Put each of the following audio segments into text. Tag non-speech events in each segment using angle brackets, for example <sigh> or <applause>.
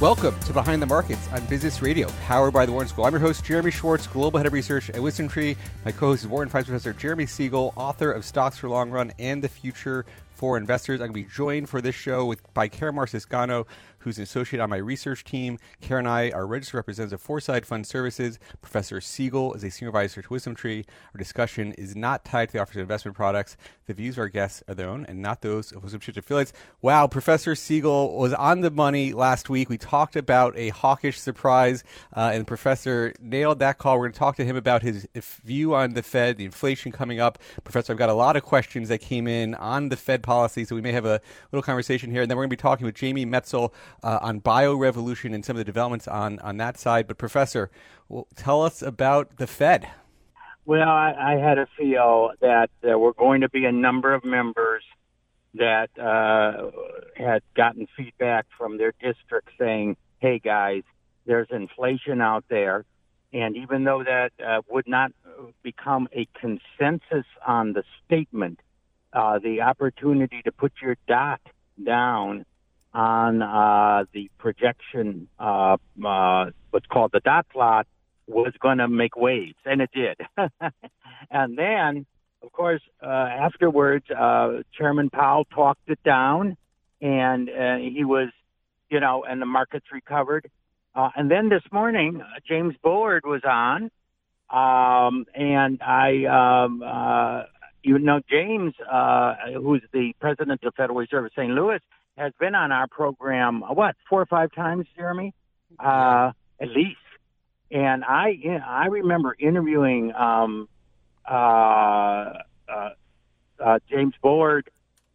Welcome to Behind the Markets on Business Radio, powered by the Wharton School. I'm your host, Jeremy Schwartz, Global Head of Research at WisdomTree. My co-host is Wharton Finance Professor Jeremy Siegel, author of Stocks for Long Run and the Future for Investors. I'm going to be joined for this show with by Karen Marciano, who's an associate on my research team. Karen and I are registered representatives of Foreside Fund Services. Professor Siegel is a senior advisor to Wisdom Tree. Our discussion is not tied to the offers of investment products. The views of our guests are their own and not those of Wisdom Tree affiliates. Wow, Professor Siegel was on the money last week. We talked about a hawkish surprise, uh, and the professor nailed that call. We're going to talk to him about his view on the Fed, the inflation coming up. Professor, I've got a lot of questions that came in on the Fed policy, so we may have a little conversation here. And then we're going to be talking with Jamie Metzl uh, on biorevolution and some of the developments on, on that side. But, Professor, well, tell us about the Fed. Well, I, I had a feel that there were going to be a number of members that uh, had gotten feedback from their district saying, hey, guys, there's inflation out there. And even though that uh, would not become a consensus on the statement, uh, the opportunity to put your dot down on uh, the projection, uh, uh, what's called the dot plot, was going to make waves, and it did. <laughs> and then, of course, uh, afterwards, uh, Chairman Powell talked it down, and uh, he was, you know, and the markets recovered. and then this morning, James Bullard was on, um, and I. Um, you know, James, who's the president of Federal Reserve of St. Louis, has been on our program what four or five times, Jeremy, uh, at least. And I I remember interviewing um, uh, uh, uh, James Bullard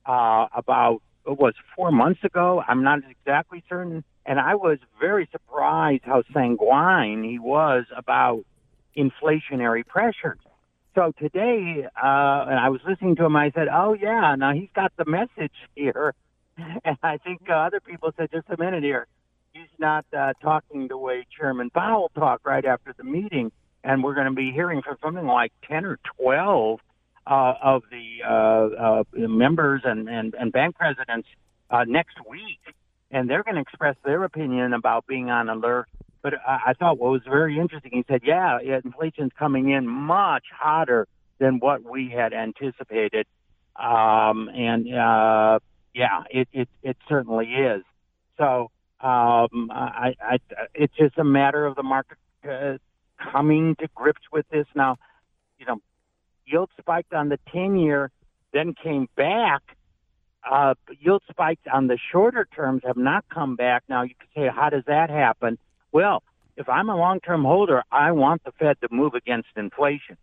uh, about it was four months ago. I'm not exactly certain, and I was very surprised how sanguine he was about inflationary pressures. So today, uh, and I was listening to him, I said, "Oh yeah, now he's got the message here." And <laughs> I think uh, other people said, just a minute here, he's not uh, talking the way Chairman Powell talked right after the meeting, and we're going to be hearing from something like 10 or 12 uh, of the uh, uh, members and, and, and bank presidents uh, next week, and they're going to express their opinion about being on alert. But I, I thought what was very interesting, he said, yeah, inflation's coming in much hotter than what we had anticipated. Um, and uh, yeah, it, it, it certainly is. So um, I, I, it's just a matter of the market uh, coming to grips with this. Now, you know, yield spiked on the 10 year, then came back. Uh, yield spiked on the shorter terms have not come back. Now, you could say, how does that happen? Well, if I'm a long term holder, I want the Fed to move against inflation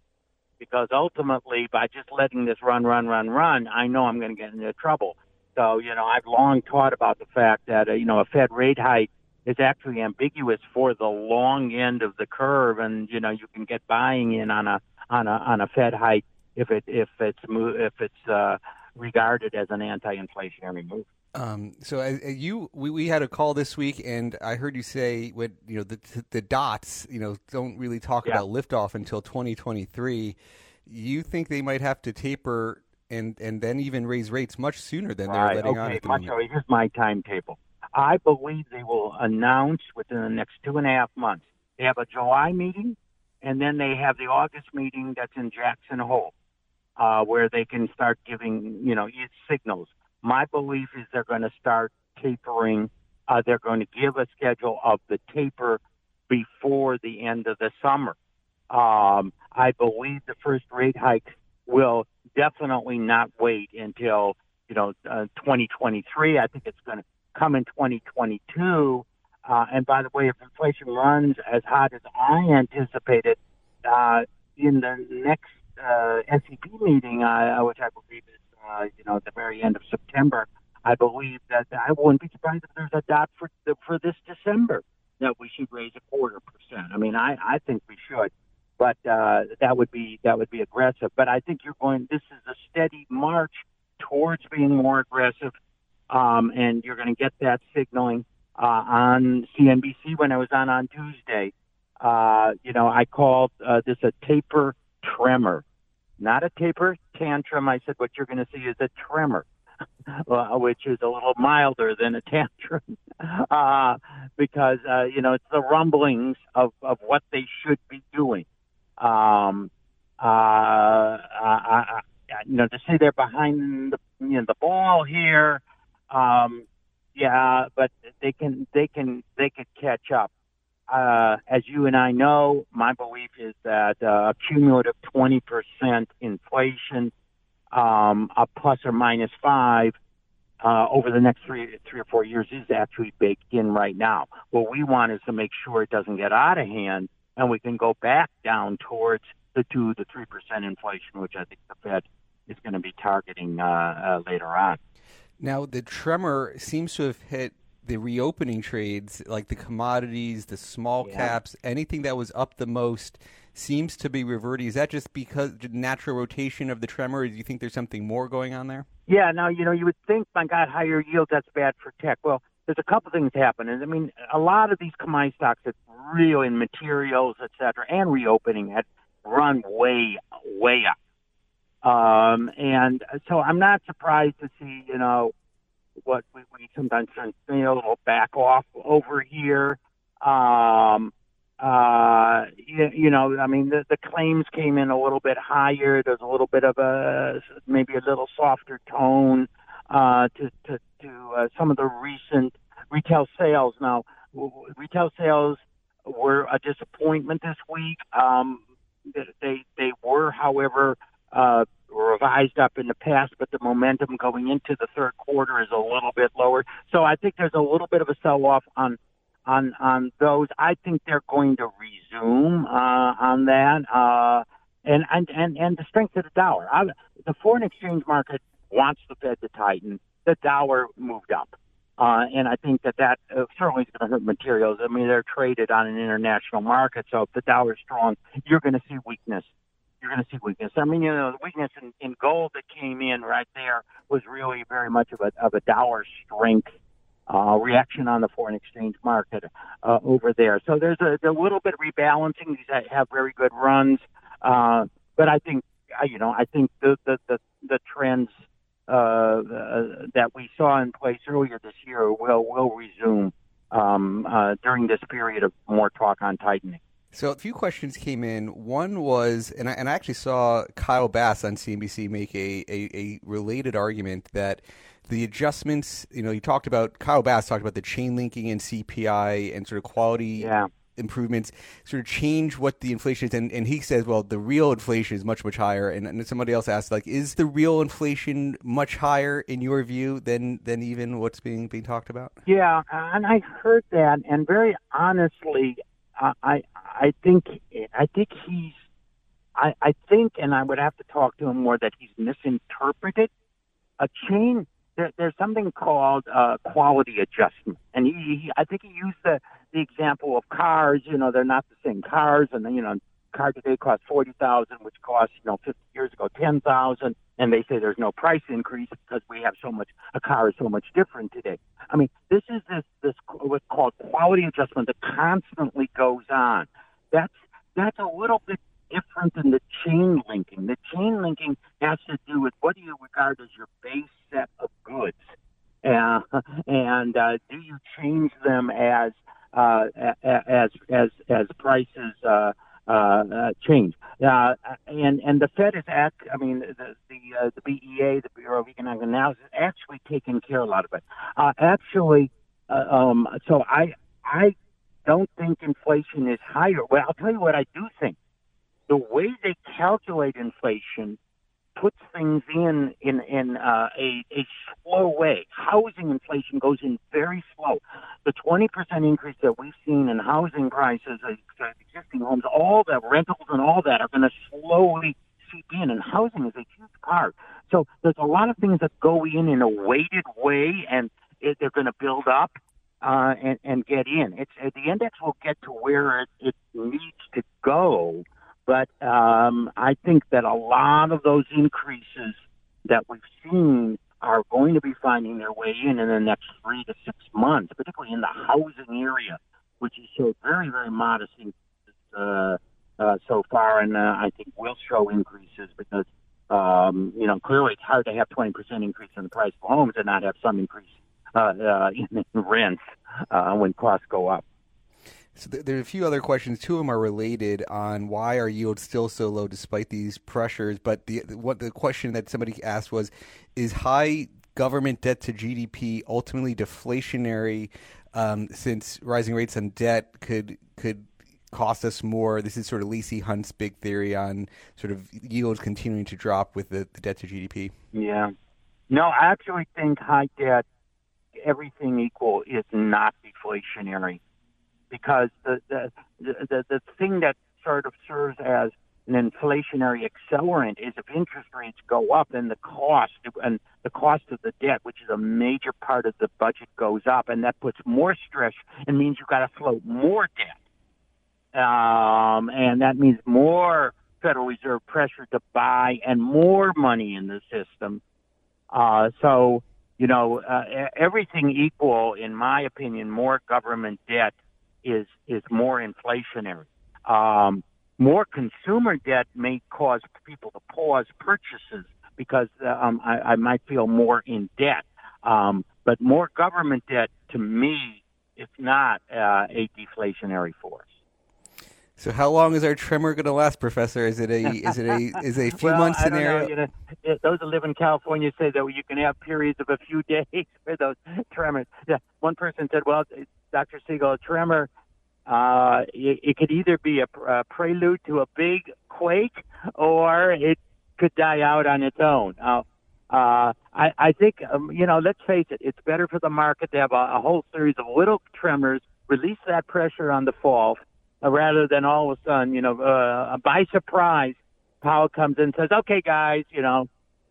because ultimately, by just letting this run, run, run, run, I know I'm going to get into trouble. So, you know, I've long taught about the fact that, uh, you know, a Fed rate hike is actually ambiguous for the long end of the curve. And, you know, you can get buying in on a, on a, on a Fed hike if it, if it's, if it's, uh, regarded as an anti-inflationary move. Um, so uh, you, we, we had a call this week, and I heard you say when you know the the dots, you know, don't really talk yeah. about liftoff until 2023. You think they might have to taper and and then even raise rates much sooner than they're letting okay, on. At the moment. Here's my timetable. I believe they will announce within the next two and a half months. They have a July meeting, and then they have the August meeting that's in Jackson Hole, uh, where they can start giving you know signals. My belief is they're going to start tapering. Uh, they're going to give a schedule of the taper before the end of the summer. Um, I believe the first rate hike will definitely not wait until you know uh, 2023. I think it's going to come in 2022. Uh, and by the way, if inflation runs as hot as I anticipated uh, in the next uh, SEP meeting, uh, which I believe is uh, you know at the very end of September, I believe that I wouldn't be surprised if there's a dot for for this December that we should raise a quarter percent. I mean, I I think we should. But uh, that would be that would be aggressive. But I think you're going. This is a steady march towards being more aggressive, um, and you're going to get that signaling uh, on CNBC when I was on on Tuesday. Uh, you know, I called uh, this a taper tremor, not a taper tantrum. I said what you're going to see is a tremor. <laughs> Which is a little milder than a tantrum, <laughs> uh, because uh, you know it's the rumblings of, of what they should be doing. Um, uh, I, I, you know, to say they're behind the you know the ball here, um, yeah, but they can they can they could catch up. Uh, as you and I know, my belief is that uh, a cumulative 20% inflation, um, a plus or minus five, uh, over the next three, three or four years is actually baked in right now. What we want is to make sure it doesn't get out of hand and we can go back down towards the two to three percent inflation, which I think the Fed is going to be targeting uh, uh, later on. Now, the tremor seems to have hit the reopening trades, like the commodities, the small yeah. caps, anything that was up the most seems to be reverting. Is that just because the natural rotation of the tremor? Or do you think there's something more going on there? Yeah, now, you know, you would think, my God, higher yield, that's bad for tech. Well, there's a couple things happening. I mean, a lot of these commodity stocks that really in materials, et cetera, and reopening had run way, way up. Um, and so I'm not surprised to see, you know, what we, we sometimes see a little back off over here. Um, uh, you, you know, I mean, the, the claims came in a little bit higher. There's a little bit of a maybe a little softer tone uh, to to, to uh, some of the recent retail sales. Now, retail sales were a disappointment this week. Um, they they were, however, uh, revised up in the past, but the momentum going into the third quarter is a little bit lower. So I think there's a little bit of a sell off on on on those. I think they're going to resume uh, on that. Uh, and, and and and the strength of the dollar. I, the foreign exchange market wants the Fed to tighten. The dollar moved up. Uh, and I think that that uh, certainly is going to hurt materials. I mean, they're traded on an international market, so if the dollar's strong, you're going to see weakness. You're going to see weakness. I mean, you know, the weakness in, in gold that came in right there was really very much of a of a dollar strength uh, reaction on the foreign exchange market uh, over there. So there's a, a little bit of rebalancing. These have very good runs, uh, but I think uh, you know I think the the the, the trends uh, uh, that we saw in place earlier this year will will resume um, uh, during this period of more talk on tightening. So a few questions came in. One was, and I, and I actually saw Kyle Bass on CNBC make a, a, a related argument that the adjustments, you know, he talked about, Kyle Bass talked about the chain linking and CPI and sort of quality yeah improvements sort of change what the inflation is. And, and he says well the real inflation is much much higher. And, and somebody else asked like is the real inflation much higher in your view than than even what's being being talked about? Yeah and i heard that. And very honestly i i think i think he's i i think and i would have to talk to him more that he's misinterpreted a chain. There, there's something called uh, quality adjustment, and he, he, I think he used the the example of cars. You know, they're not the same cars, and you know, car today costs forty thousand, which cost you know fifty years ago ten thousand, and they say there's no price increase because we have so much. A car is so much different today. I mean, this is this this what's called quality adjustment that constantly goes on. That's that's a little bit different than the chain linking. The chain linking has to do with what do you regard as your base set of goods, uh, <laughs> and uh, do you change them as uh, as as as prices uh, uh, uh, change? Uh, and and the Fed is act. I mean, the the, uh, the BEA, the Bureau of Economic Analysis, actually taking care a lot of it. Uh, actually, uh, um, so I I don't think inflation is higher. Well, I'll tell you what I do think. The way they calculate inflation puts things in in in uh, a a slow way. Housing inflation goes in very slow. The 20% increase that we've seen in housing prices, uh, existing homes, all the rentals and all that are going to slowly seep in, and housing is a huge part. So there's a lot of things that go in in a weighted way, and it, they're going to build up. Uh, and, and get in. It's uh, the index will get to where it, it needs to go, but um, I think that a lot of those increases that we've seen are going to be finding their way in in the next three to six months, particularly in the housing area, which has showed very, very modest increases uh, uh, so far, and uh, I think will show increases because um, you know clearly it's hard to have 20% increase in the price of homes and not have some increase uh, uh, <laughs> in rents uh, when costs go up. So th- there are a few other questions. Two of them are related on why are yields still so low despite these pressures. But the what the question that somebody asked was, is high government debt to GDP ultimately deflationary? Um, since rising rates on debt could could cost us more. This is sort of Lacy Hunt's big theory on sort of yields continuing to drop with the, the debt to GDP. Yeah. No, I actually think high debt, everything equal, is not deflationary because the the the, the thing that sort of serves as an inflationary accelerant is if interest rates go up, then the cost and the cost of the debt, which is a major part of the budget, goes up, and that puts more stress and means you've got to float more debt, um, and that means more Federal Reserve pressure to buy and more money in the system. Uh, so, you know, uh, everything equal, in my opinion, more government debt is is more inflationary. Um, more consumer debt may cause people to pause purchases because um, I, I might feel more in debt. Um, but more government debt, to me, is not uh, a deflationary force. So how long is our tremor going to last, Professor? Is it a is it a is a few <laughs> well, month scenario? Know, you know, those that live in California say that you can have periods of a few <laughs> days for those tremors. Yeah, one person said, "Well, Dr. Siegel, a tremor, uh, it, it could either be a, a prelude to a big quake, or it could die out on its own." Uh, uh, I, I think, um, you know, let's face it, it's better for the market to have a, a whole series of little tremors, release that pressure on the fall, uh, rather than all of a sudden, you know, uh, by surprise, Powell comes in and says, "Okay, guys, you know,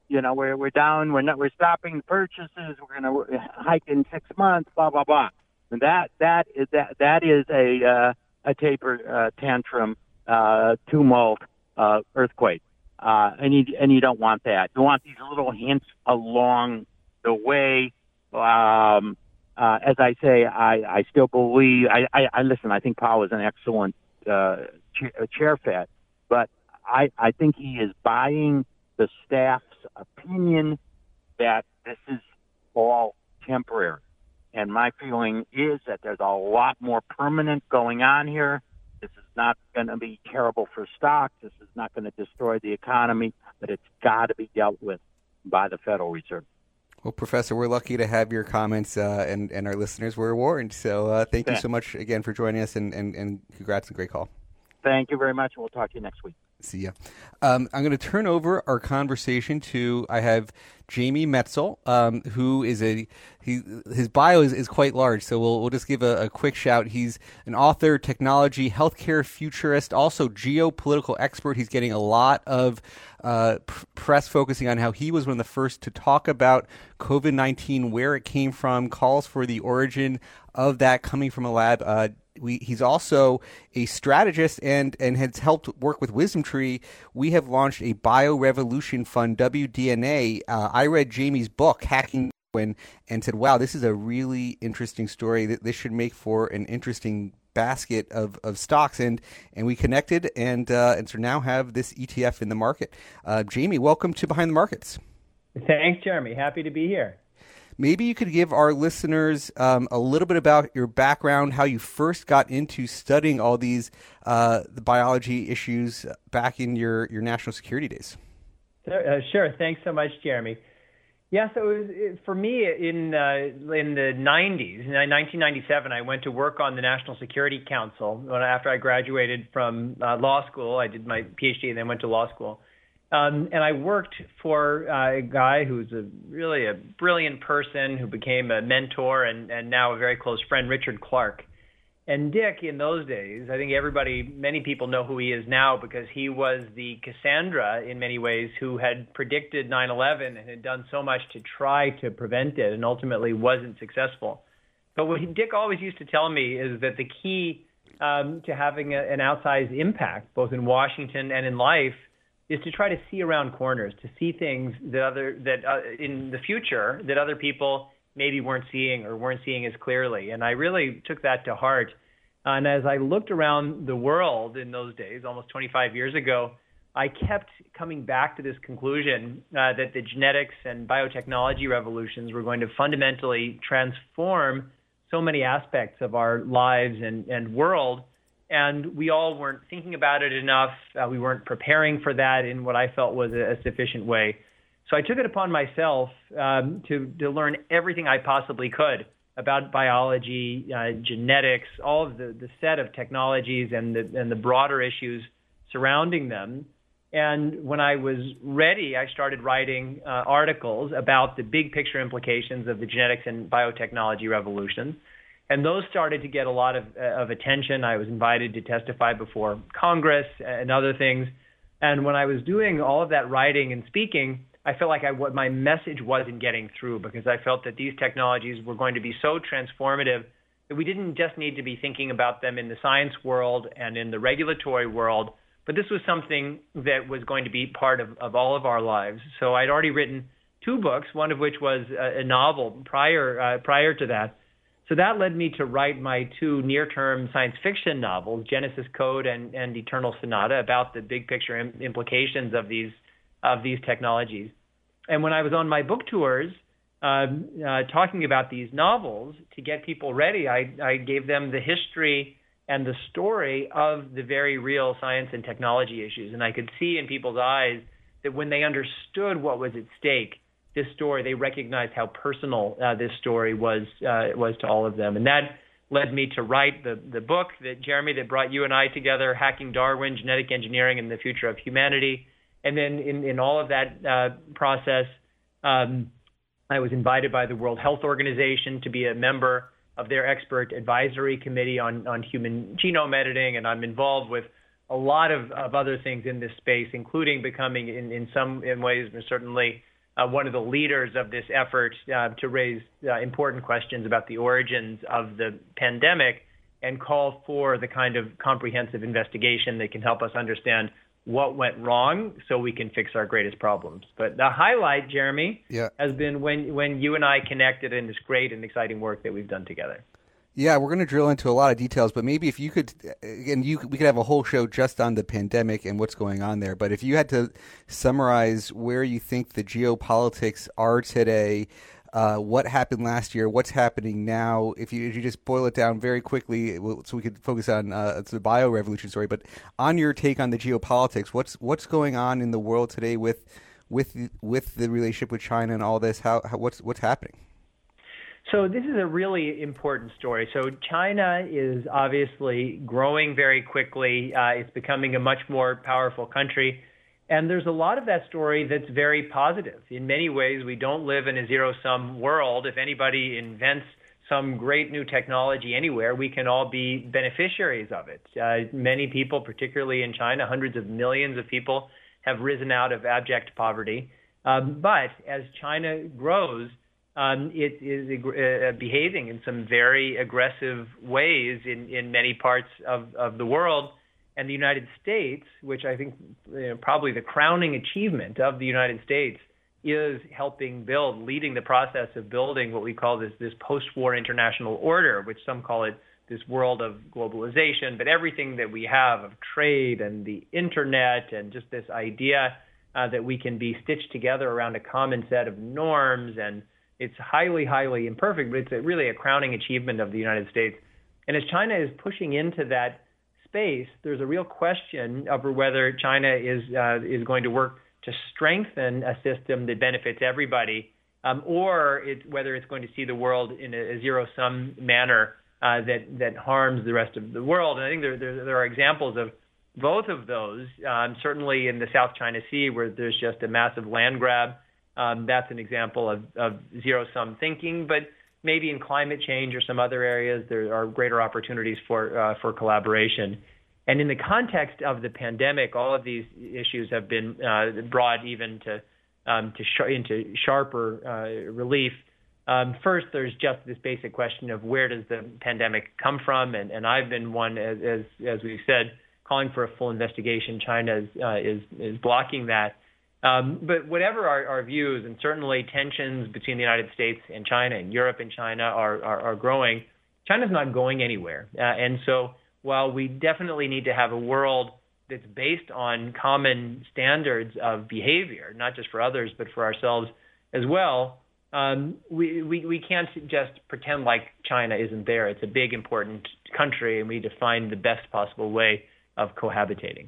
you know, we're we're down, we're not, we're stopping purchases, we're going to hike in six months, blah blah blah." And that that is that that is a uh, a taper uh, tantrum, uh, tumult, uh, earthquake, uh, and you and you don't want that. You want these little hints along the way. Um, uh, as I say, I, I still believe. I, I, I listen. I think Powell is an excellent uh, chair, chair fed, but I, I think he is buying the staff's opinion that this is all temporary. And my feeling is that there's a lot more permanent going on here. This is not going to be terrible for stocks. This is not going to destroy the economy, but it's got to be dealt with by the Federal Reserve. Well, Professor, we're lucky to have your comments, uh, and, and our listeners were warned. So uh, thank you so much again for joining us, and, and, and congrats and great call. Thank you very much, and we'll talk to you next week. See ya. Um, I'm going to turn over our conversation to I have Jamie Metzl, um, who is a he his bio is, is quite large, so we'll we'll just give a, a, quick shout. He's an author, technology, healthcare futurist, also geopolitical expert. He's getting a lot of uh, press focusing on how he was one of the first to talk about COVID nineteen, where it came from, calls for the origin of that coming from a lab. Uh, we, he's also a strategist and, and has helped work with Wisdom Tree. We have launched a Bio Revolution Fund, WDNA. Uh, I read Jamie's book, Hacking Darwin, and said, wow, this is a really interesting story. This should make for an interesting basket of, of stocks. And, and we connected and, uh, and so now have this ETF in the market. Uh, Jamie, welcome to Behind the Markets. Thanks, Jeremy. Happy to be here. Maybe you could give our listeners um, a little bit about your background, how you first got into studying all these uh, the biology issues back in your, your national security days. Uh, sure. Thanks so much, Jeremy. Yeah, so it was, it, for me in uh, in the 90s, in 1997, I went to work on the National Security Council. After I graduated from uh, law school, I did my PhD and then went to law school. Um, and I worked for uh, a guy who's a really a brilliant person who became a mentor and, and now a very close friend, Richard Clarke. And Dick, in those days, I think everybody, many people know who he is now because he was the Cassandra in many ways who had predicted 9 11 and had done so much to try to prevent it and ultimately wasn't successful. But what Dick always used to tell me is that the key um, to having a, an outsized impact, both in Washington and in life, is to try to see around corners, to see things that other that uh, in the future that other people maybe weren't seeing or weren't seeing as clearly. And I really took that to heart. And as I looked around the world in those days, almost 25 years ago, I kept coming back to this conclusion uh, that the genetics and biotechnology revolutions were going to fundamentally transform so many aspects of our lives and, and world. And we all weren't thinking about it enough. Uh, we weren't preparing for that in what I felt was a, a sufficient way. So I took it upon myself um, to, to learn everything I possibly could about biology, uh, genetics, all of the, the set of technologies and the, and the broader issues surrounding them. And when I was ready, I started writing uh, articles about the big picture implications of the genetics and biotechnology revolution. And those started to get a lot of, of attention. I was invited to testify before Congress and other things. And when I was doing all of that writing and speaking, I felt like I, what my message wasn't getting through because I felt that these technologies were going to be so transformative that we didn't just need to be thinking about them in the science world and in the regulatory world, but this was something that was going to be part of, of all of our lives. So I'd already written two books, one of which was a, a novel prior uh, prior to that. So that led me to write my two near-term science fiction novels, Genesis Code and, and Eternal Sonata, about the big picture Im- implications of these of these technologies. And when I was on my book tours, um, uh, talking about these novels to get people ready, I, I gave them the history and the story of the very real science and technology issues. And I could see in people's eyes that when they understood what was at stake, this story, they recognized how personal uh, this story was uh, was to all of them. And that led me to write the, the book that Jeremy that brought you and I together, Hacking Darwin, Genetic Engineering and the Future of Humanity. And then in, in all of that uh, process, um, I was invited by the World Health Organization to be a member of their expert advisory committee on, on human genome editing, and I'm involved with a lot of, of other things in this space, including becoming, in, in some in ways, certainly one of the leaders of this effort uh, to raise uh, important questions about the origins of the pandemic and call for the kind of comprehensive investigation that can help us understand what went wrong so we can fix our greatest problems. But the highlight, Jeremy, yeah. has been when, when you and I connected in this great and exciting work that we've done together. Yeah, we're going to drill into a lot of details, but maybe if you could, and you, we could have a whole show just on the pandemic and what's going on there. But if you had to summarize where you think the geopolitics are today, uh, what happened last year, what's happening now. If you, if you just boil it down very quickly, so we could focus on uh, the bio revolution story. But on your take on the geopolitics, what's what's going on in the world today with with with the relationship with China and all this? How, how what's what's happening? So this is a really important story. So China is obviously growing very quickly. Uh, it's becoming a much more powerful country. And there's a lot of that story that's very positive. In many ways, we don't live in a zero sum world. If anybody invents some great new technology anywhere, we can all be beneficiaries of it. Uh, many people, particularly in China, hundreds of millions of people have risen out of abject poverty. Um, but as China grows, um, it is uh, behaving in some very aggressive ways in, in many parts of, of the world. And the United States, which I think you know, probably the crowning achievement of the United States is helping build, leading the process of building what we call this this post-war international order, which some call it this world of globalization, but everything that we have of trade and the internet and just this idea uh, that we can be stitched together around a common set of norms and it's highly, highly imperfect, but it's a, really a crowning achievement of the United States. And as China is pushing into that space, there's a real question over whether China is uh, is going to work to strengthen a system that benefits everybody, um, or whether it's going to see the world in a, a zero-sum manner uh, that that harms the rest of the world. And I think there there, there are examples of both of those. Um, certainly in the South China Sea, where there's just a massive land grab, um, that's an example of, of zero-sum thinking, but maybe in climate change or some other areas, there are greater opportunities for uh, for collaboration. And in the context of the pandemic, all of these issues have been uh, brought even to um, to sh- into sharper uh, relief. Um, first, there's just this basic question of where does the pandemic come from, and, and I've been one, as, as, as we've said, calling for a full investigation. China is uh, is, is blocking that. Um, but whatever our, our, views, and certainly tensions between the United States and China, and Europe and China are are, are growing. China's not going anywhere, uh, and so while we definitely need to have a world that's based on common standards of behavior, not just for others but for ourselves as well, um, we, we, we can't just pretend like China isn't there. It's a big, important country, and we need to find the best possible way of cohabitating.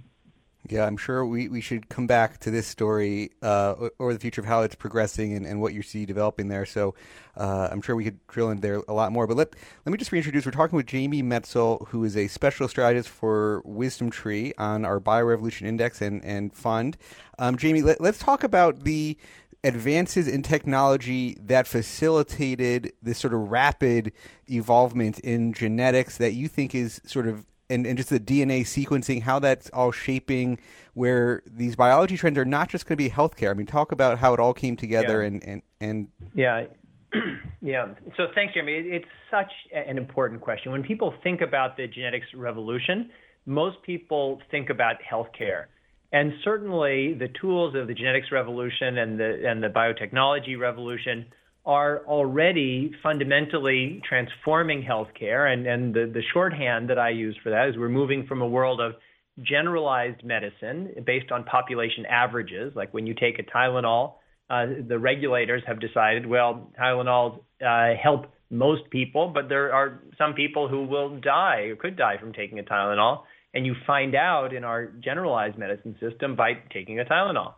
Yeah, I'm sure we, we should come back to this story uh, or the future of how it's progressing and, and what you see developing there. So uh, I'm sure we could drill in there a lot more. But let, let me just reintroduce. We're talking with Jamie Metzl, who is a special strategist for Wisdom Tree on our Biorevolution Index and, and fund. Um, Jamie, let, let's talk about the advances in technology that facilitated this sort of rapid evolvement in genetics that you think is sort of and, and just the DNA sequencing, how that's all shaping where these biology trends are not just going to be healthcare. I mean, talk about how it all came together yeah. and, and, and yeah. <clears throat> yeah. So thanks, Jeremy. It's such an important question. When people think about the genetics revolution, most people think about healthcare. And certainly the tools of the genetics revolution and the, and the biotechnology revolution – are already fundamentally transforming healthcare. And, and the, the shorthand that I use for that is we're moving from a world of generalized medicine based on population averages, like when you take a Tylenol, uh, the regulators have decided, well, Tylenol uh, help most people, but there are some people who will die or could die from taking a Tylenol. And you find out in our generalized medicine system by taking a Tylenol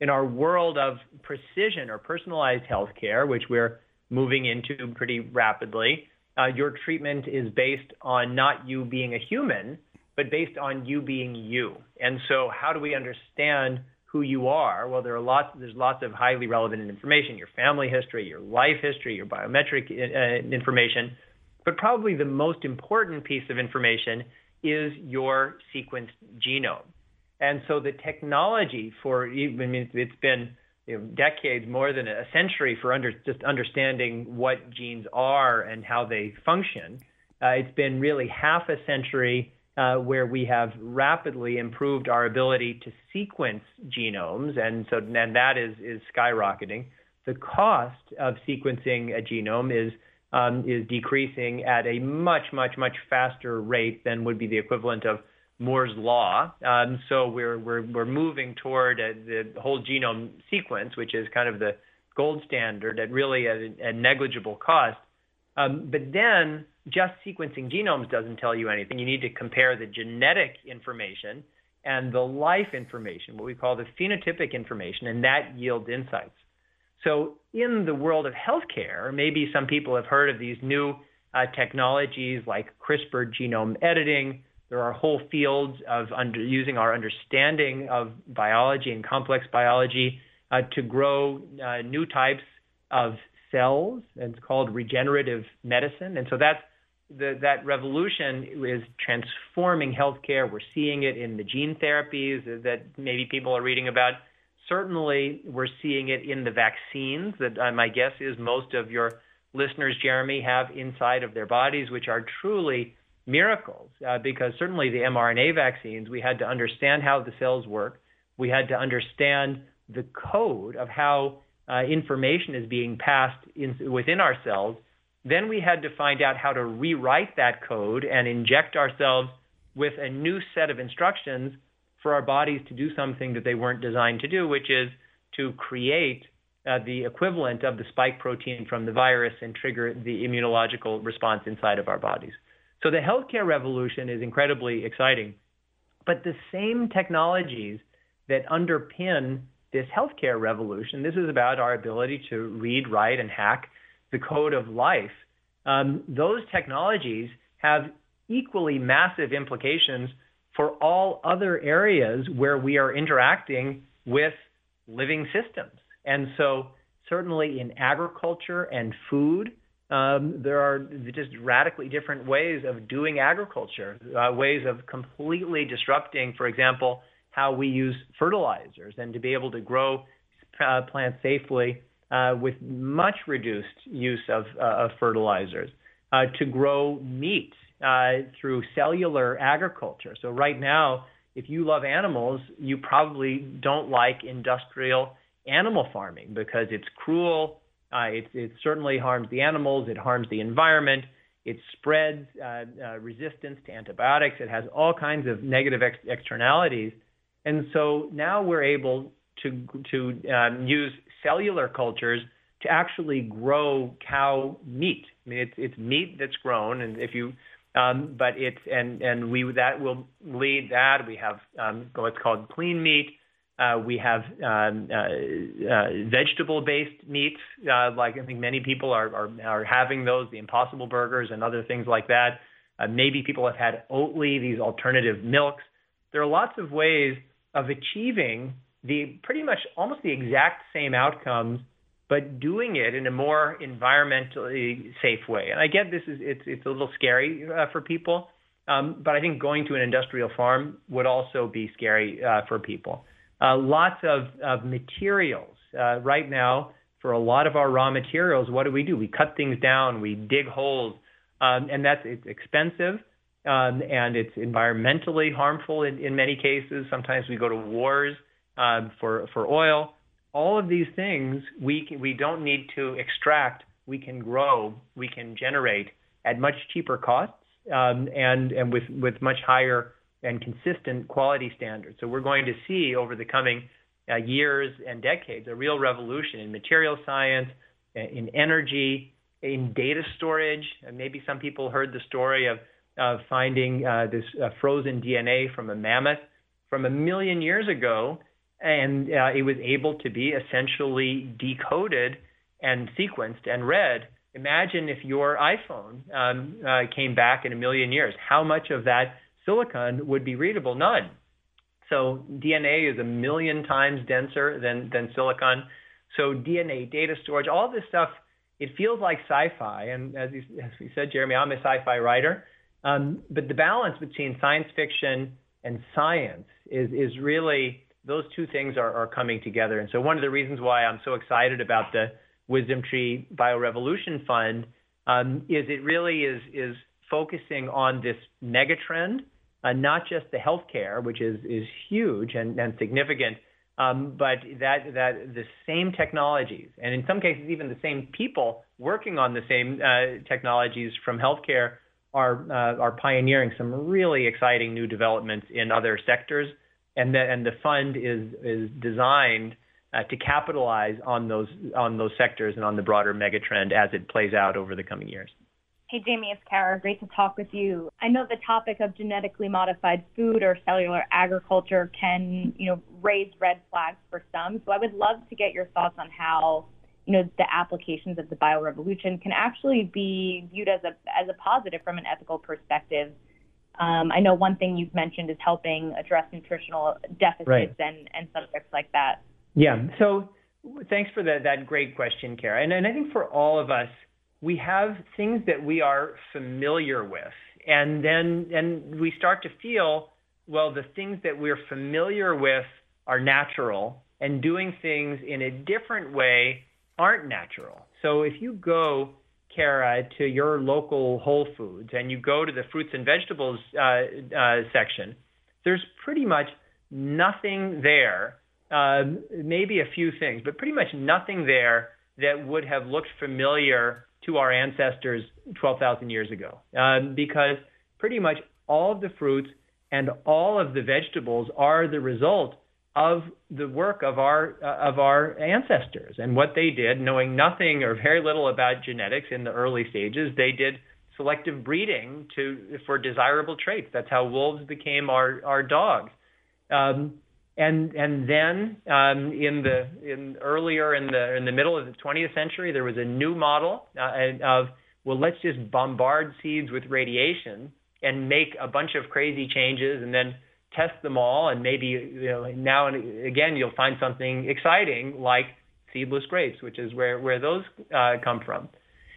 in our world of precision or personalized healthcare, which we're moving into pretty rapidly, uh, your treatment is based on not you being a human, but based on you being you. And so, how do we understand who you are? Well, there are lots. There's lots of highly relevant information: your family history, your life history, your biometric uh, information. But probably the most important piece of information is your sequenced genome. And so the technology for I mean it's been you know, decades, more than a century, for under, just understanding what genes are and how they function. Uh, it's been really half a century uh, where we have rapidly improved our ability to sequence genomes, and so and that is is skyrocketing. The cost of sequencing a genome is um, is decreasing at a much much much faster rate than would be the equivalent of Moore's law. Um, so we're we're we're moving toward a, the whole genome sequence, which is kind of the gold standard at really a, a negligible cost. Um, but then just sequencing genomes doesn't tell you anything. You need to compare the genetic information and the life information, what we call the phenotypic information, and that yields insights. So in the world of healthcare, maybe some people have heard of these new uh, technologies like CRISPR genome editing there are whole fields of under, using our understanding of biology and complex biology uh, to grow uh, new types of cells. It's called regenerative medicine. And so that's the, that revolution is transforming healthcare. We're seeing it in the gene therapies that maybe people are reading about. Certainly, we're seeing it in the vaccines that uh, my guess is most of your listeners, Jeremy, have inside of their bodies, which are truly miracles uh, because certainly the mRNA vaccines, we had to understand how the cells work. We had to understand the code of how uh, information is being passed in, within our cells. Then we had to find out how to rewrite that code and inject ourselves with a new set of instructions for our bodies to do something that they weren't designed to do, which is to create uh, the equivalent of the spike protein from the virus and trigger the immunological response inside of our bodies. So the healthcare revolution is incredibly exciting. But the same technologies that underpin this healthcare revolution, this is about our ability to read, write, and hack the code of life. Um, those technologies have equally massive implications for all other areas where we are interacting with living systems. And so, certainly in agriculture and food, there are just radically different ways of doing agriculture, uh, ways of completely disrupting, for example, how we use fertilizers and to be able to grow uh, plants safely uh, with much reduced use of, uh, of fertilizers, uh, to grow meat uh, through cellular agriculture. So, right now, if you love animals, you probably don't like industrial animal farming because it's cruel. Uh, it, it certainly harms the animals, it harms the environment, it spreads uh, uh, resistance to antibiotics, it has all kinds of negative ex- externalities. And so now we're able to, to um, use cellular cultures to actually grow cow meat. I mean, it's, it's meat that's grown, and if you um, but it's and and we that will lead that we have um, what's called clean meat. Uh, we have um, uh, uh, vegetable-based meats, uh, like I think many people are, are, are having those, the Impossible Burgers and other things like that. Uh, maybe people have had Oatly, these alternative milks. There are lots of ways of achieving the pretty much almost the exact same outcomes but doing it in a more environmentally safe way. And I get this is it's it's a little scary uh, for people, um, but I think going to an industrial farm would also be scary for people. Uh, lots of, of materials uh, right now for a lot of our raw materials. What do we do? We cut things down, we dig holes, um, and that's it's expensive. Um, and it's environmentally harmful in, in many cases. Sometimes we go to wars uh, for for oil all of these things we can, we don't need to extract. We can grow. We can generate at much cheaper costs um, and and with with much higher and consistent quality standards. So we're going to see over the coming uh, years and decades a real revolution in material science, in energy, in data storage. And maybe some people heard the story of of finding uh, this uh, frozen DNA from a mammoth from a million years ago and uh, it was able to be essentially decoded and sequenced and read. Imagine if your iPhone um, uh, came back in a million years. How much of that silicon would be readable? None. So DNA is a million times denser than than silicon. So DNA, data storage, all this stuff, it feels like sci-fi. And as, you, as we said, Jeremy, I'm a sci-fi writer. Um, but the balance between science fiction and science is is really those two things are, are coming together. And so one of the reasons why I'm so excited about the Wisdom Tree Biorevolution Fund um, is it really is is focusing on this mega trend, uh, not just the healthcare, which is is huge and, and significant, um, but that that the same technologies and in some cases even the same people working on the same uh, technologies from healthcare are uh, are pioneering some really exciting new developments in other sectors and the, and the fund is is designed uh, to capitalize on those on those sectors and on the broader megatrend as it plays out over the coming years. Hey Jamie, it's Kara. Great to talk with you. I know the topic of genetically modified food or cellular agriculture can, you know, raise red flags for some. So I would love to get your thoughts on how, you know, the applications of the biorevolution can actually be viewed as a as a positive from an ethical perspective um, I know one thing you've mentioned is helping address nutritional deficits right. and, and subjects like that. Yeah. So thanks for the, that great question, Kara. And, and I think for all of us, we have things that we are familiar with. And then and we start to feel, well, the things that we're familiar with are natural, and doing things in a different way aren't natural. So if you go Kara, to your local Whole Foods and you go to the fruits and vegetables uh, uh, section, there's pretty much nothing there. Uh, maybe a few things, but pretty much nothing there that would have looked familiar to our ancestors 12,000 years ago. Um, because pretty much all of the fruits and all of the vegetables are the result of the work of our uh, of our ancestors and what they did, knowing nothing or very little about genetics in the early stages. They did selective breeding to for desirable traits. That's how wolves became our our dogs. Um, and and then um, in the in earlier in the in the middle of the 20th century, there was a new model uh, of well, let's just bombard seeds with radiation and make a bunch of crazy changes, and then test them all, and maybe you know now and again you'll find something exciting like seedless grapes, which is where where those uh, come from.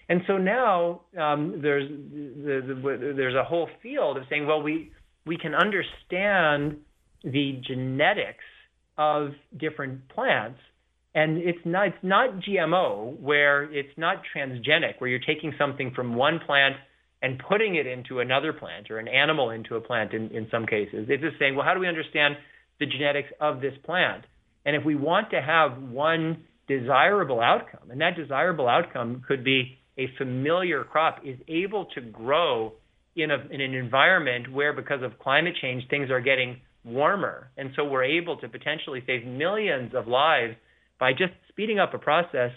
And so now um, there's the, the, there's a whole field of saying, well, we we can understand the genetics of different plants, And it's not it's not GMO where it's not transgenic where you're taking something from one plant and putting it into another plant or an animal into a plant in, in some cases. It's just saying, well, how do we understand the genetics of this plant? And if we want to have one desirable outcome, and that desirable outcome could be a familiar crop is able to grow in, a, in an environment where, because of climate change, things are getting warmer. And so we're able to potentially save millions of lives by just speeding up a process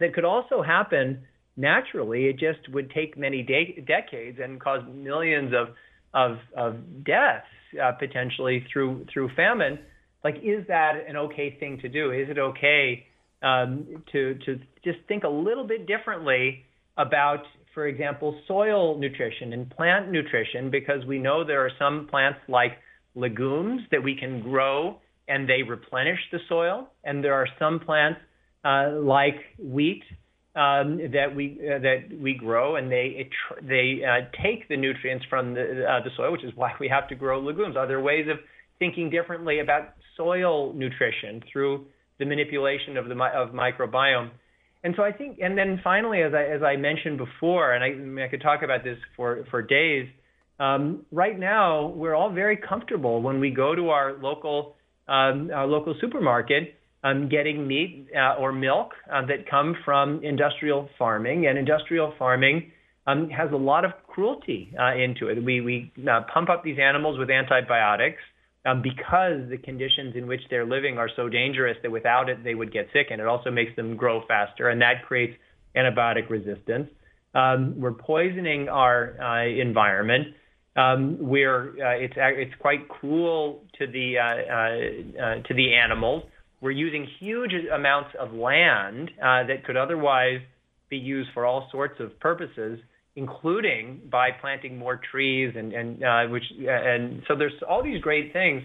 that could also happen naturally. It just would take many de- decades and cause millions of, of, of deaths uh, potentially through, through famine. Like, is that an okay thing to do? Is it okay um, to, to just think a little bit differently about for example, soil nutrition and plant nutrition, because we know there are some plants like legumes that we can grow and they replenish the soil, and there are some plants uh, like wheat um, that we uh, that we grow and they they uh, take the nutrients from the uh, the soil, which is why we have to grow legumes. Are there ways of thinking differently about soil nutrition through the manipulation of the of microbiome? And so I think, and then finally, as I as I mentioned before, and I, I, mean, I could talk about this for for days. Um, right now, we're all very comfortable when we go to our local um, our local supermarket, um, getting meat uh, or milk uh, that come from industrial farming, and industrial farming um, has a lot of cruelty uh, into it. We we uh, pump up these animals with antibiotics um, because the conditions in which they're living are so dangerous that without it they would get sick, and it also makes them grow faster, and that creates antibiotic resistance. Um, we're poisoning our uh, environment. Um, we're uh, it's it's quite cruel to the uh, uh, uh, to the animals. We're using huge amounts of land that could otherwise be used for all sorts of purposes including by planting more trees and and uh, which and so there's all these great things,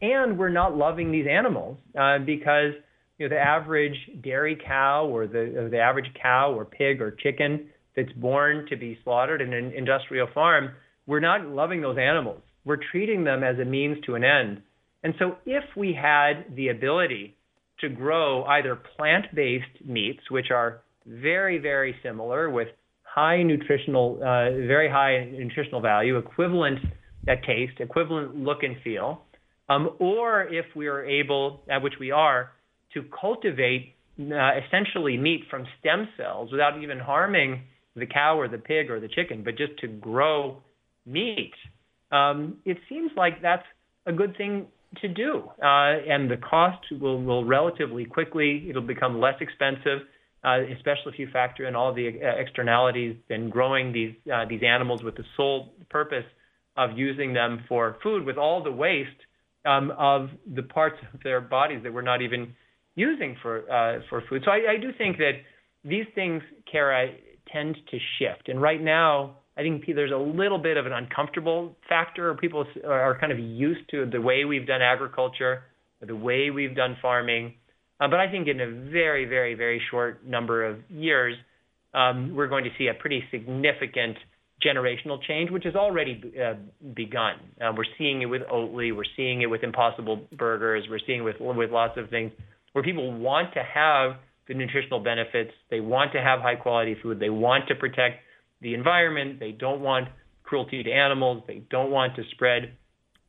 and we're not loving these animals uh, because you know the average dairy cow or the or the average cow or pig or chicken that's born to be slaughtered in an industrial farm, we're not loving those animals. We're treating them as a means to an end. And so if we had the ability to grow either plant-based meats, which are very, very similar with high nutritional, uh, very high nutritional value, equivalent at taste, equivalent look and feel, um, or if we are able, at which we are, to cultivate uh, essentially meat from stem cells without even harming the cow or the pig or the chicken, but just to grow meat, um, it seems like that's a good thing to do. Uh, and the cost will, will relatively quickly, it'll become less expensive uh, especially if you factor in all the externalities and growing these uh, these animals with the sole purpose of using them for food, with all the waste um, of the parts of their bodies that we're not even using for uh, for food. So I, I do think that these things, Kara, tend to shift. And right now, I think there's a little bit of an uncomfortable factor. People are kind of used to the way we've done agriculture, the way we've done farming uh, but I think in a very, very, very short number of years, um, we're going to see a pretty significant generational change, which has already uh, begun. Uh, we're seeing it with Oatly, we're seeing it with Impossible Burgers, we're seeing it with with lots of things where people want to have the nutritional benefits, they want to have high quality food, they want to protect the environment, they don't want cruelty to animals, they don't want to spread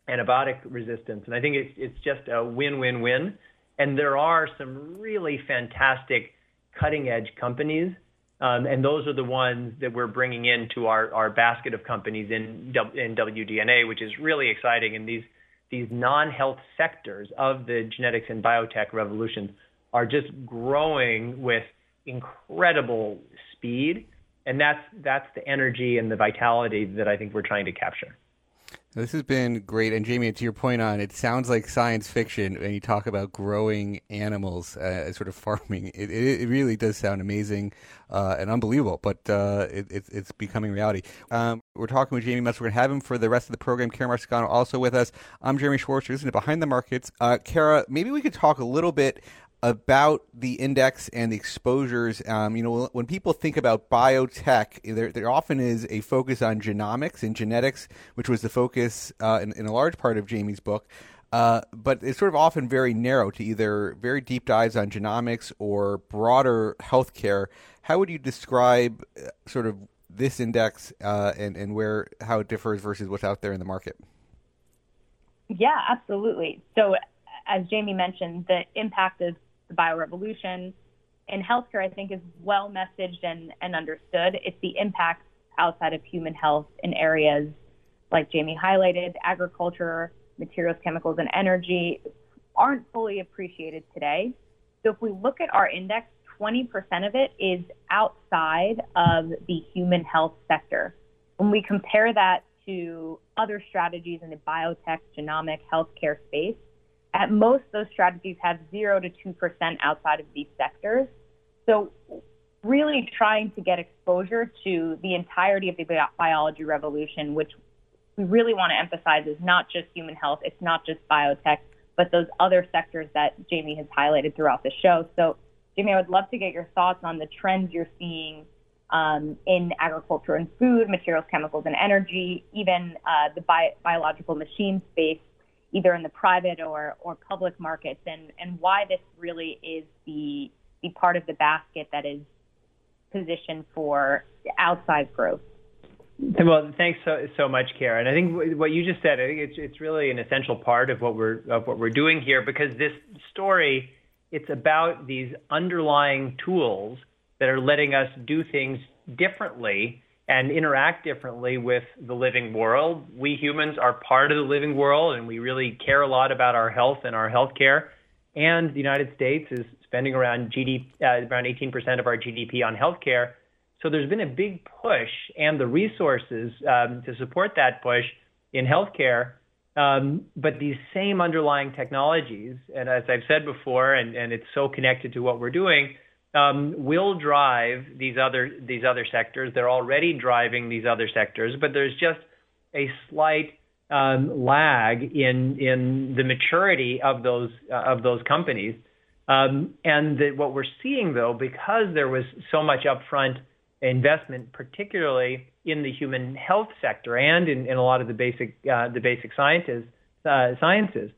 antibiotic resistance, and I think it's it's just a win-win-win. And there are some really fantastic cutting edge companies. Um, and those are the ones that we're bringing into our, our basket of companies in, in WDNA, which is really exciting. And these, these non health sectors of the genetics and biotech revolution are just growing with incredible speed. And that's, that's the energy and the vitality that I think we're trying to capture. This has been great. And Jamie, to your point on, it sounds like science fiction when you talk about growing animals, uh, sort of farming. <laughs> It, it, it, really does sound amazing uh, and unbelievable, but uh, it, it's becoming reality. Um, we're talking with Jamie Metzl. We're going to have him for the rest of the program. Kara Marciano also with us. I'm Jeremy Schwartz. This is Behind the Markets. Uh, Kara, maybe we could talk a little bit about the index and the exposures. Um, you know, when people think about biotech, there, there often is a focus on genomics and genetics, which was the focus uh, in, in, a large part of Jamie's book. Uh, but it's sort of often very narrow to either very deep dives on genomics or broader healthcare. How would you describe uh, sort of this index uh, and and where how it differs versus what's out there in the market? Yeah, absolutely. So, as Jamie mentioned, the impact of the biorevolution in healthcare, I think, is well messaged and, and understood. It's the impact outside of human health in areas like Jamie highlighted, agriculture, materials, chemicals, and energy aren't fully appreciated today. So if we look at our index, 20% of it is outside of the human health sector. When we compare that to other strategies in the biotech, genomic, healthcare space, at most those strategies have 0 to 2% outside of these sectors. So really trying to get exposure to the entirety of the biology revolution, which we really want to emphasize is not just human health, it's not just biotech, but those other sectors that Jamie has highlighted throughout the show. So, Jamie, I would love to get your thoughts on the trends you're seeing um, in agriculture and food, materials, chemicals, and energy, even uh, the bi- biological machine space, either in the private or, or public markets, and, and why this really is the, the part of the basket that is positioned for outsized growth. Well, thanks so, so much, Karen. And I think what you just said, I think it's it's really an essential part of what we're of what we're doing here because this story, it's about these underlying tools that are letting us do things differently and interact differently with the living world. We humans are part of the living world, and we really care a lot about our health and our health care. And the United States is spending around GDP, uh, around 18% of our GDP on healthcare. So there's been a big push and the resources um, to support that push in healthcare. Um, but these same underlying technologies, and as I've said before, and, and it's so connected to what we're doing, will drive these other these other sectors. They're already driving these other sectors, but there's just a slight um, lag in in the maturity of those uh, of those companies. Um, and what we're seeing, though, because there was so much upfront investment, particularly in the human health sector and in, a lot of the basic uh, the basic sciences, uh, sciences,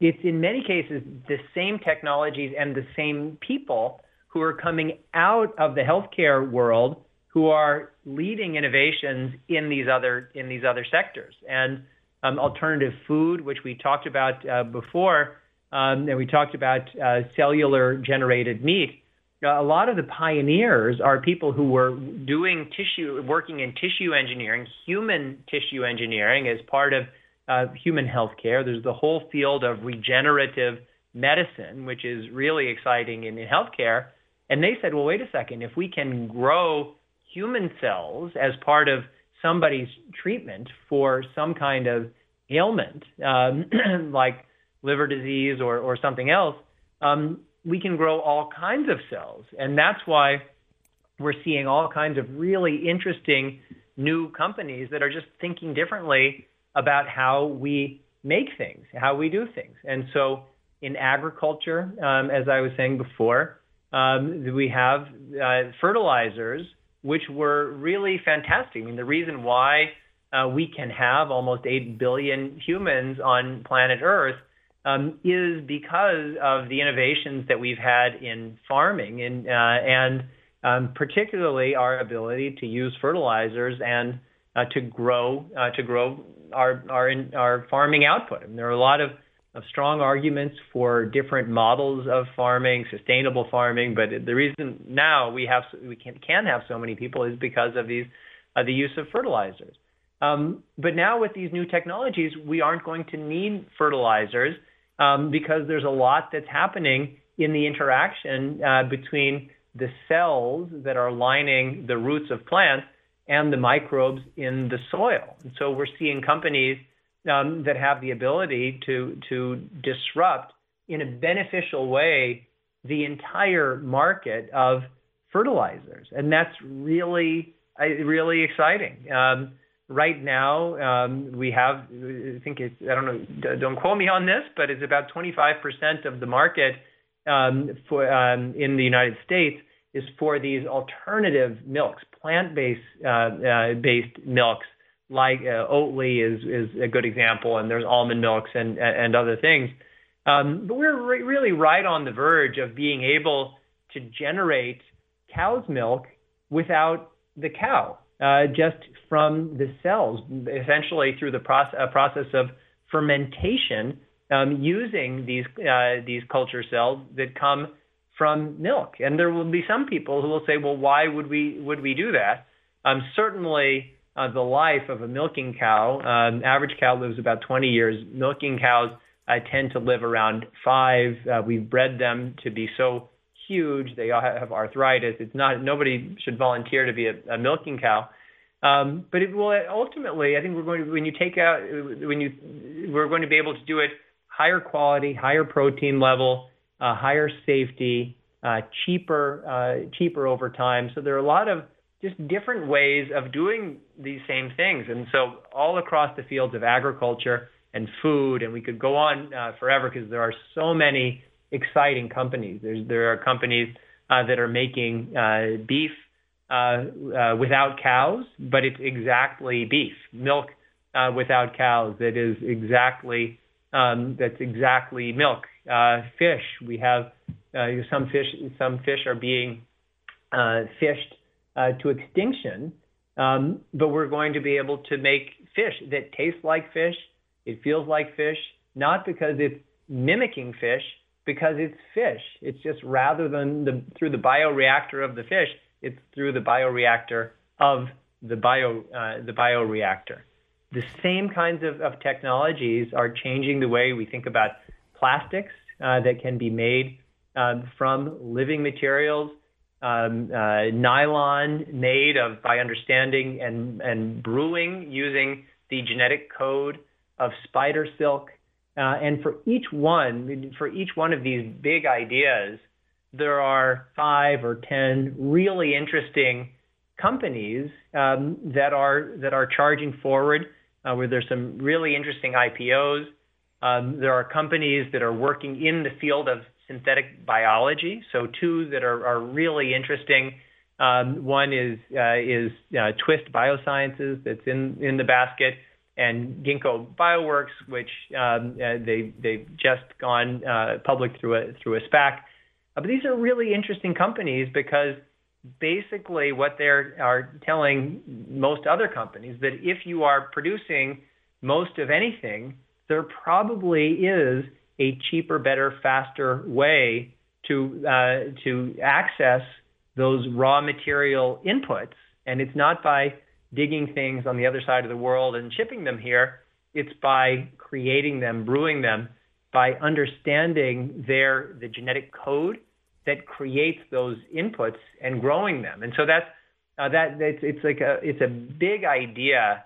it's in many cases the same technologies and the same people who are coming out of the healthcare world who are leading innovations in these other in these other sectors and um, alternative food, which we talked about uh, before um, and we talked about uh, cellular generated meat. a lot of the pioneers are people who were doing tissue, working in tissue engineering, human tissue engineering as part of uh, human healthcare. There's the whole field of regenerative medicine, which is really exciting in, in healthcare. And they said, well, wait a second, if we can grow human cells as part of somebody's treatment for some kind of ailment, um, <clears throat> like liver disease or, or something else, um, we can grow all kinds of cells. And that's why we're seeing all kinds of really interesting new companies that are just thinking differently about how we make things, how we do things. And so in agriculture, um, as I was saying before, um, we have uh, fertilizers, which were really fantastic. I mean, the reason why uh, we can have almost 8 billion humans on planet Earth um, is because of the innovations that we've had in farming and, uh, and um, particularly our ability to use fertilizers and uh, to grow uh, to grow our our our farming output. And there are a lot of, of strong arguments for different models of farming, sustainable farming. But the reason now we have we can can have so many people is because of these uh, the use of fertilizers. Um, but now with these new technologies, we aren't going to need fertilizers um, because there's a lot that's happening in the interaction uh, between the cells that are lining the roots of plants and the microbes in the soil. And so we're seeing companies um, that have the ability to to disrupt in a beneficial way the entire market of fertilizers, and that's really really exciting. Um, right now um, we have i think it's i don't know don't quote me on this but it's about 25% of the market um, for um, in the united states is for these alternative milks plant-based uh, uh, based milks like uh, Oatly is is a good example, and there's almond milks and and other things. Um, but we're re- really right on the verge of being able to generate cow's milk without the cow, uh, just from the cells, essentially through the process, process of fermentation um, using these uh, these culture cells that come from milk. And there will be some people who will say, well, why would we would we do that? Um, certainly, uh, the life of a milking cow, um, average cow lives about 20 years. Milking cows uh, tend to live around five. Uh, we've bred them to be so huge they all have arthritis. It's not nobody should volunteer to be a, a milking cow. Um, but it will ultimately, I think we're going to, when you take out, when you, we're going to be able to do it higher quality, higher protein level, uh, higher safety, uh, cheaper, uh, cheaper over time. So there are a lot of just different ways of doing these same things. And so all across the fields of agriculture and food, and we could go on uh, forever because there are so many exciting companies. There's, there are companies uh, that are making uh, beef uh, uh, without cows, but it's exactly beef, milk uh, without cows. That is exactly um, that's exactly milk. fish. We have some fish. Some fish are being fished to extinction, um, but we're going to be able to make fish that taste like fish. It feels like fish, not because it's mimicking fish, because it's fish. It's just rather than the, through the bioreactor of the fish, it's through the bioreactor of the bio uh, the bioreactor. The same kinds of, of, technologies are changing the way we think about plastics uh, that can be made um, from living materials, um, uh, nylon made of by understanding and and brewing using the genetic code of spider silk. Uh, and for each one, for each one of these big ideas, there are five or ten really interesting companies um, that are that are charging forward, uh, where there's some really interesting IPOs. Um, there are companies that are working in the field of synthetic biology. So two that are, are really interesting. Um, one is uh, is uh, Twist Biosciences that's in in the basket, and Ginkgo Bioworks, which um, uh, they they've just gone uh, public through a through a SPAC. Uh, but these are really interesting companies because basically what they are telling most other companies that if you are producing most of anything, there probably is a cheaper, better, faster way to uh, to access those raw material inputs, and it's not by digging things on the other side of the world and shipping them here. It's by creating them, brewing them, by understanding their the genetic code that creates those inputs and growing them. And so that's uh, that it's, it's like a it's a big idea,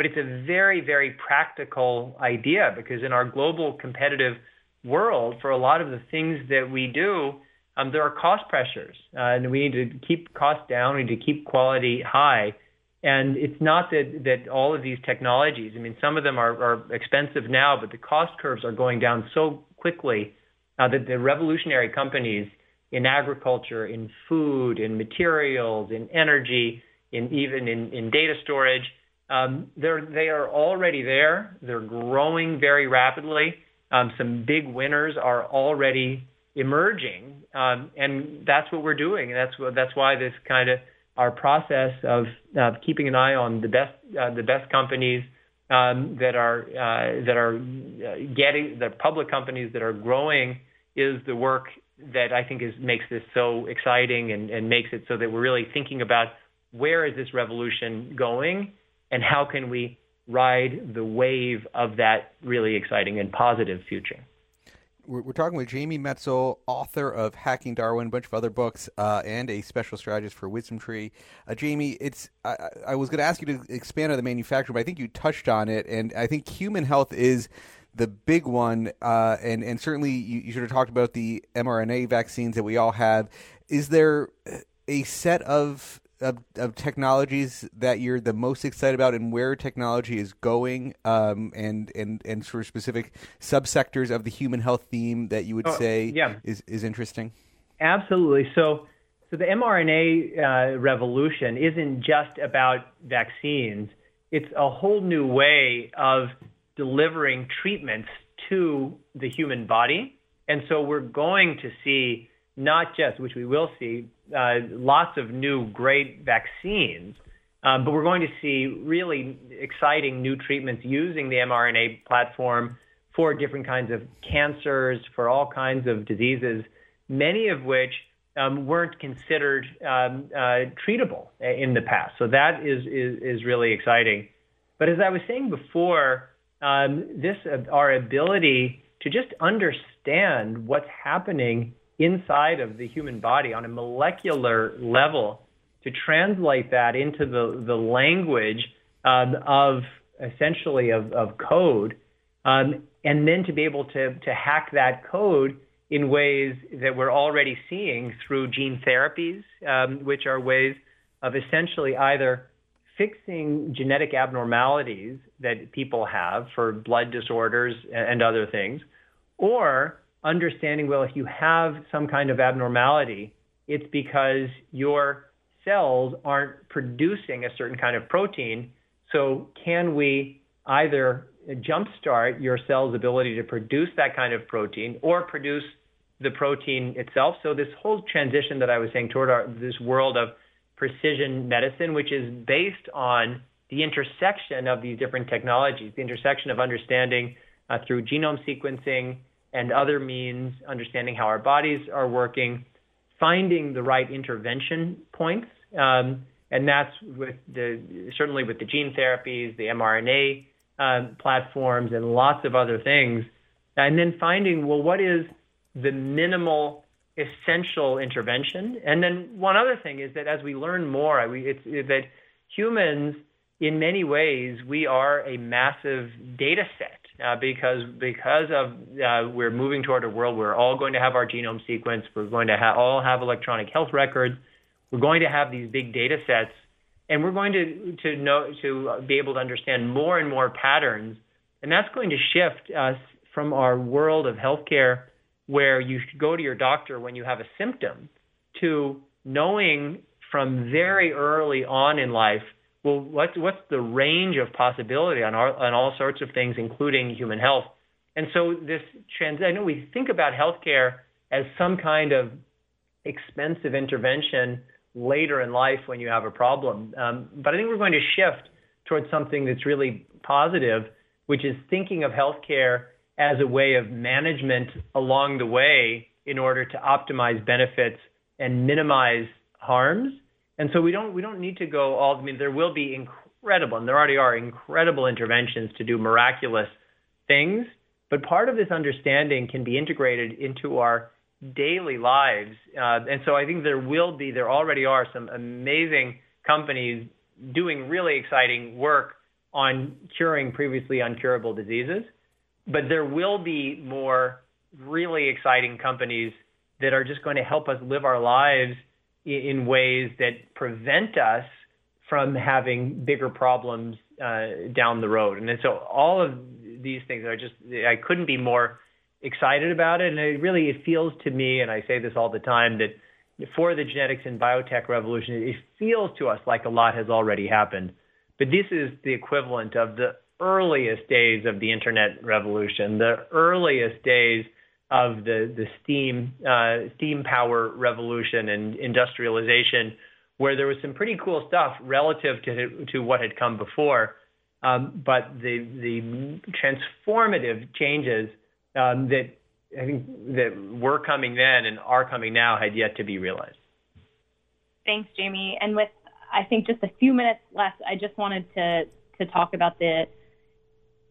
but it's a very very practical idea because in our global competitive world, for a lot of the things that we do, um, there are cost pressures, uh, and we need to keep costs down. We need to keep quality high. And it's not that, that all of these technologies, I mean, some of them are, are expensive now, but the cost curves are going down so quickly uh, that the revolutionary companies in agriculture, in food, in materials, in energy, in even in, in data storage, they are already there. They're growing very rapidly. Um, some big winners are already emerging, um, and that's what we're doing. And that's why this kind of our process of keeping an eye on the best uh, the best companies um, that are uh, that are uh, getting the public companies that are growing is the work that I think is makes this so exciting and makes it so that we're really thinking about where is this revolution going and how can we ride the wave of that really exciting and positive future we're, talking with Jamie Metzl, author of Hacking Darwin, a bunch of other books, uh, and a special strategist for Wisdom Tree. Uh, Jamie, it's I, I was going to ask you to expand on the manufacturer, but I think you touched on it, and I think human health is the big one, uh, and and certainly you, you should have talked about the mRNA vaccines that we all have. Is there a set of of, of, technologies that you're the most excited about and where technology is going um, and, and, and sort of specific subsectors of the human health theme that you would oh, say yeah. is, is interesting? Absolutely. So, so the mRNA uh, revolution isn't just about vaccines. it's a whole new way of delivering treatments to the human body. And so we're going to see not just, which we will see, uh, lots of new great vaccines, um, but we're going to see really exciting new treatments using the mRNA platform for different kinds of cancers, for all kinds of diseases, many of which um, weren't considered um, uh, treatable in the past. So that is, is, is really exciting. But as I was saying before, um, this uh, our ability to just understand what's happening inside of the human body on a molecular level, to translate that into the the language um, of essentially of, of code, um, and then to be able to to hack that code in ways that we're already seeing through gene therapies, um, which are ways of essentially either fixing genetic abnormalities that people have for blood disorders and other things, or understanding, well, if you have some kind of abnormality, it's because your cells aren't producing a certain kind of protein. So, can we either jumpstart your cell's ability to produce that kind of protein or produce the protein itself. So this whole transition that I was saying toward our, this world of precision medicine, which is based on the intersection of these different technologies, the intersection of understanding uh, through genome sequencing and other means, understanding how our bodies are working, finding the right intervention points, um, and that's with the certainly with the gene therapies, the mRNA uh, platforms, and lots of other things, and then finding well what is the minimal essential intervention. And then one other thing is that as we learn more, we, it's that humans, in many ways, we are a massive data set. Uh, because because of uh, we're moving toward a world where we're all going to have our genome sequence, we're going to ha- all have electronic health records, we're going to have these big data sets, and we're going to to know to be able to understand more and more patterns, and that's going to shift us from our world of healthcare where you go to your doctor when you have a symptom to knowing from very early on in life well what's what's the range of possibility on all, on all sorts of things including human health and so this trans I know we think about healthcare as some kind of expensive intervention later in life when you have a problem um, but I think we're going to shift towards something that's really positive which is thinking of healthcare as a way of management along the way in order to optimize benefits and minimize harms. And so we don't we don't need to go all. I mean, there will be incredible, and there already are incredible interventions to do miraculous things. But part of this understanding can be integrated into our daily lives. Uh, and so I think there will be, there already are some amazing companies doing really exciting work on curing previously uncurable diseases but there will be more really exciting companies that are just going to help us live our lives in ways that prevent us from having bigger problems uh, down the road. And so all of these things are just I couldn't be more excited about it. And it really it feels to me, and I say this all the time, that for the genetics and biotech revolution, it feels to us like a lot has already happened. But this is the equivalent of the earliest days of the internet revolution, the earliest days of the uh, steam power revolution and industrialization, where there was some pretty cool stuff relative to to what had come before, um, but the the transformative changes um, that I think that were coming then and are coming now had yet to be realized. Thanks, Jamie. And with I think just a few minutes left, I just wanted to to talk about the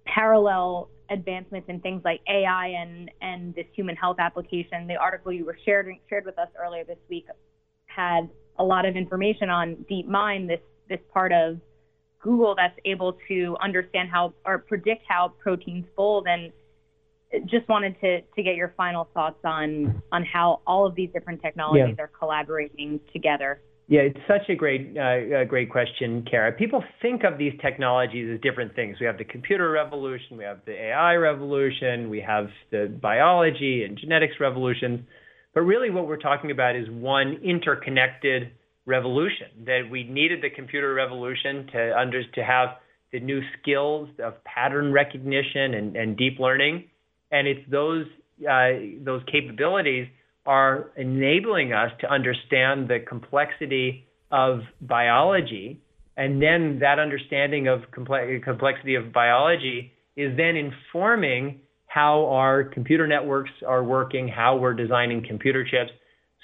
parallel advancements in things like AI and and this human health application. The article you were shared shared with us earlier this week had a lot of information on DeepMind, this this part of Google that's able to understand how or predict how proteins fold and just wanted to to get your final thoughts on on how all of these different technologies yeah. are collaborating together. Yeah, it's such a great, uh, great question, Kara. People think of these technologies as different things. We have the computer revolution, we have the AI revolution, we have the biology and genetics revolution. But really, what we're talking about is one interconnected revolution. That we needed the computer revolution to under to have the new skills of pattern recognition and, deep learning. And it's those uh, those capabilities are enabling us to understand the complexity of biology, and then that understanding of complex, complexity of biology is then informing how our computer networks are working, how we're designing computer chips.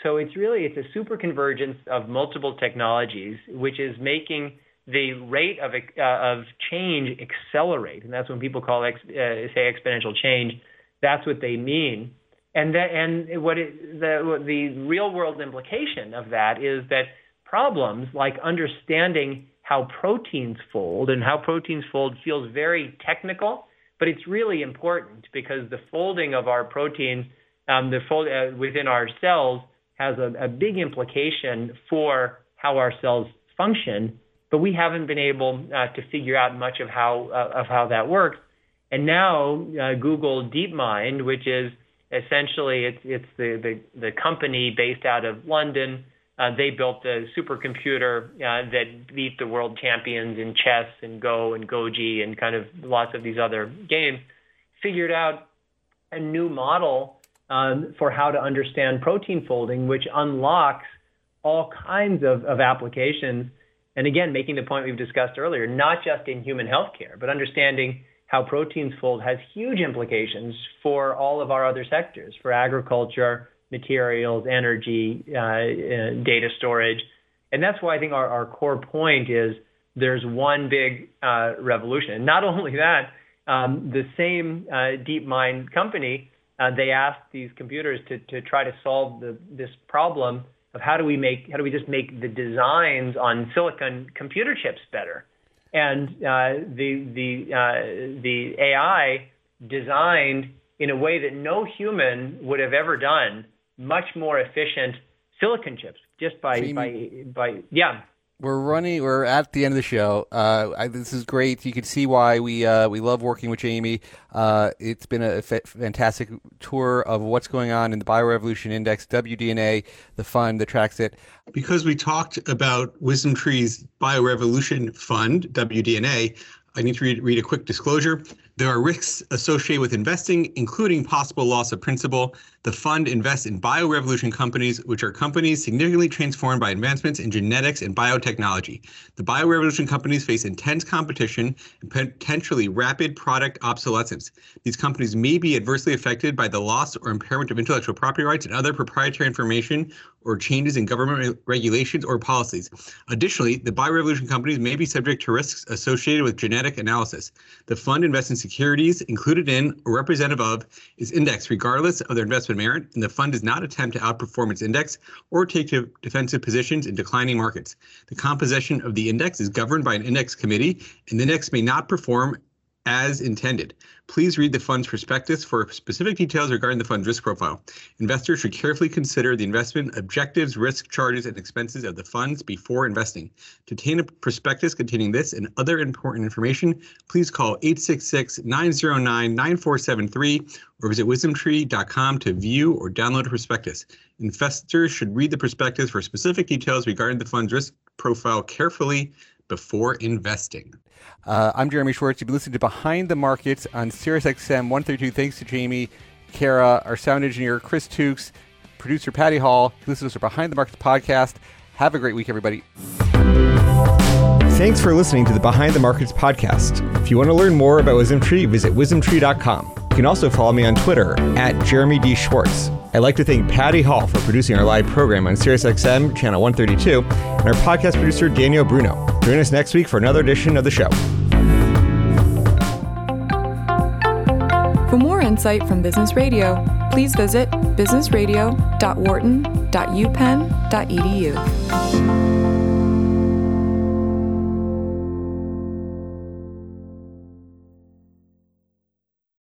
So it's really it's a super convergence of multiple technologies, which is making the rate of uh, of change accelerate, and that's when people call ex, uh, say exponential change. That's what they mean, and and what it, the the real world implication of that is that problems like understanding how proteins fold and how proteins fold feels very technical, but it's really important because the folding of our proteins, um, the fold uh, within our cells, has a, a big implication for how our cells function but we haven't been able uh, to figure out much of how uh, of how that works. And now uh, Google DeepMind, which is essentially it's it's the the, the company based out of London. Uh, they built a supercomputer uh, that beat the world champions in chess and Go and shogi and kind of lots of these other games. Figured out a new model um, for how to understand protein folding, which unlocks all kinds of, of applications and again, making the point we've discussed earlier, not just in human healthcare, but understanding how proteins fold has huge implications for all of our other sectors, for agriculture, materials, energy, uh, uh, data storage. And that's why I think our, our core point is there's one big uh, revolution. And not <laughs> only that, um, the same uh, DeepMind company, uh, they asked these computers to, to try to solve the, this problem of how do we make how do we just make the designs on silicon computer chips better, and uh, the the uh, the AI designed in a way that no human would have ever done, much more efficient silicon chips just by by by yeah we're running. We're at the end of the show. Uh, I, this is great. You can see why we uh, we love working with Jamie. Uh, it's been a fantastic tour of what's going on in the Biorevolution Index, WDNA, the fund that tracks it. Because we talked about Wisdom Tree's Biorevolution Fund, WDNA, I need to read, read a quick disclosure. There are risks associated with investing, including possible loss of principal. The fund invests in biorevolution companies, which are companies significantly transformed by advancements in genetics and biotechnology. The biorevolution companies face intense competition and potentially rapid product obsolescence. These companies may be adversely affected by the loss or impairment of intellectual property rights and other proprietary information or changes in government regulations or policies. Additionally, the biorevolution companies may be subject to risks associated with genetic analysis. The fund invests in securities included in or representative of is indexed regardless of their investment and the fund does not attempt to outperform its index or take defensive positions in declining markets. The composition of the index is governed by an index committee, and the index may not perform as intended. Please read the fund's prospectus for specific details regarding the fund's risk profile. Investors should carefully consider the investment objectives, risk charges, and expenses of the funds before investing. To obtain a prospectus containing this and other important information, please call 866-909-9473 or visit wisdomtree.com to view or download a prospectus. Investors should read the prospectus for specific details regarding the fund's risk profile carefully before investing. Uh, I'm Jeremy Schwartz. You've been listening to Behind the Markets on SiriusXM 132. Thanks to Jamie, Kara, our sound engineer, Chris Tukes, producer Patty Hall. Listen to our Behind the Markets podcast. Have a great week, everybody. Thanks for listening to the Behind the Markets podcast. If you want to learn more about Wisdom Tree, visit wisdomtree.com. You can also follow me on Twitter at Jeremy D. Schwartz. I'd like to thank Patty Hall for producing our live program on SiriusXM channel 132 and our podcast producer Daniel Bruno. Join us next week for another edition of the show. For more insight from Business Radio, please visit businessradio.wharton.upenn.edu.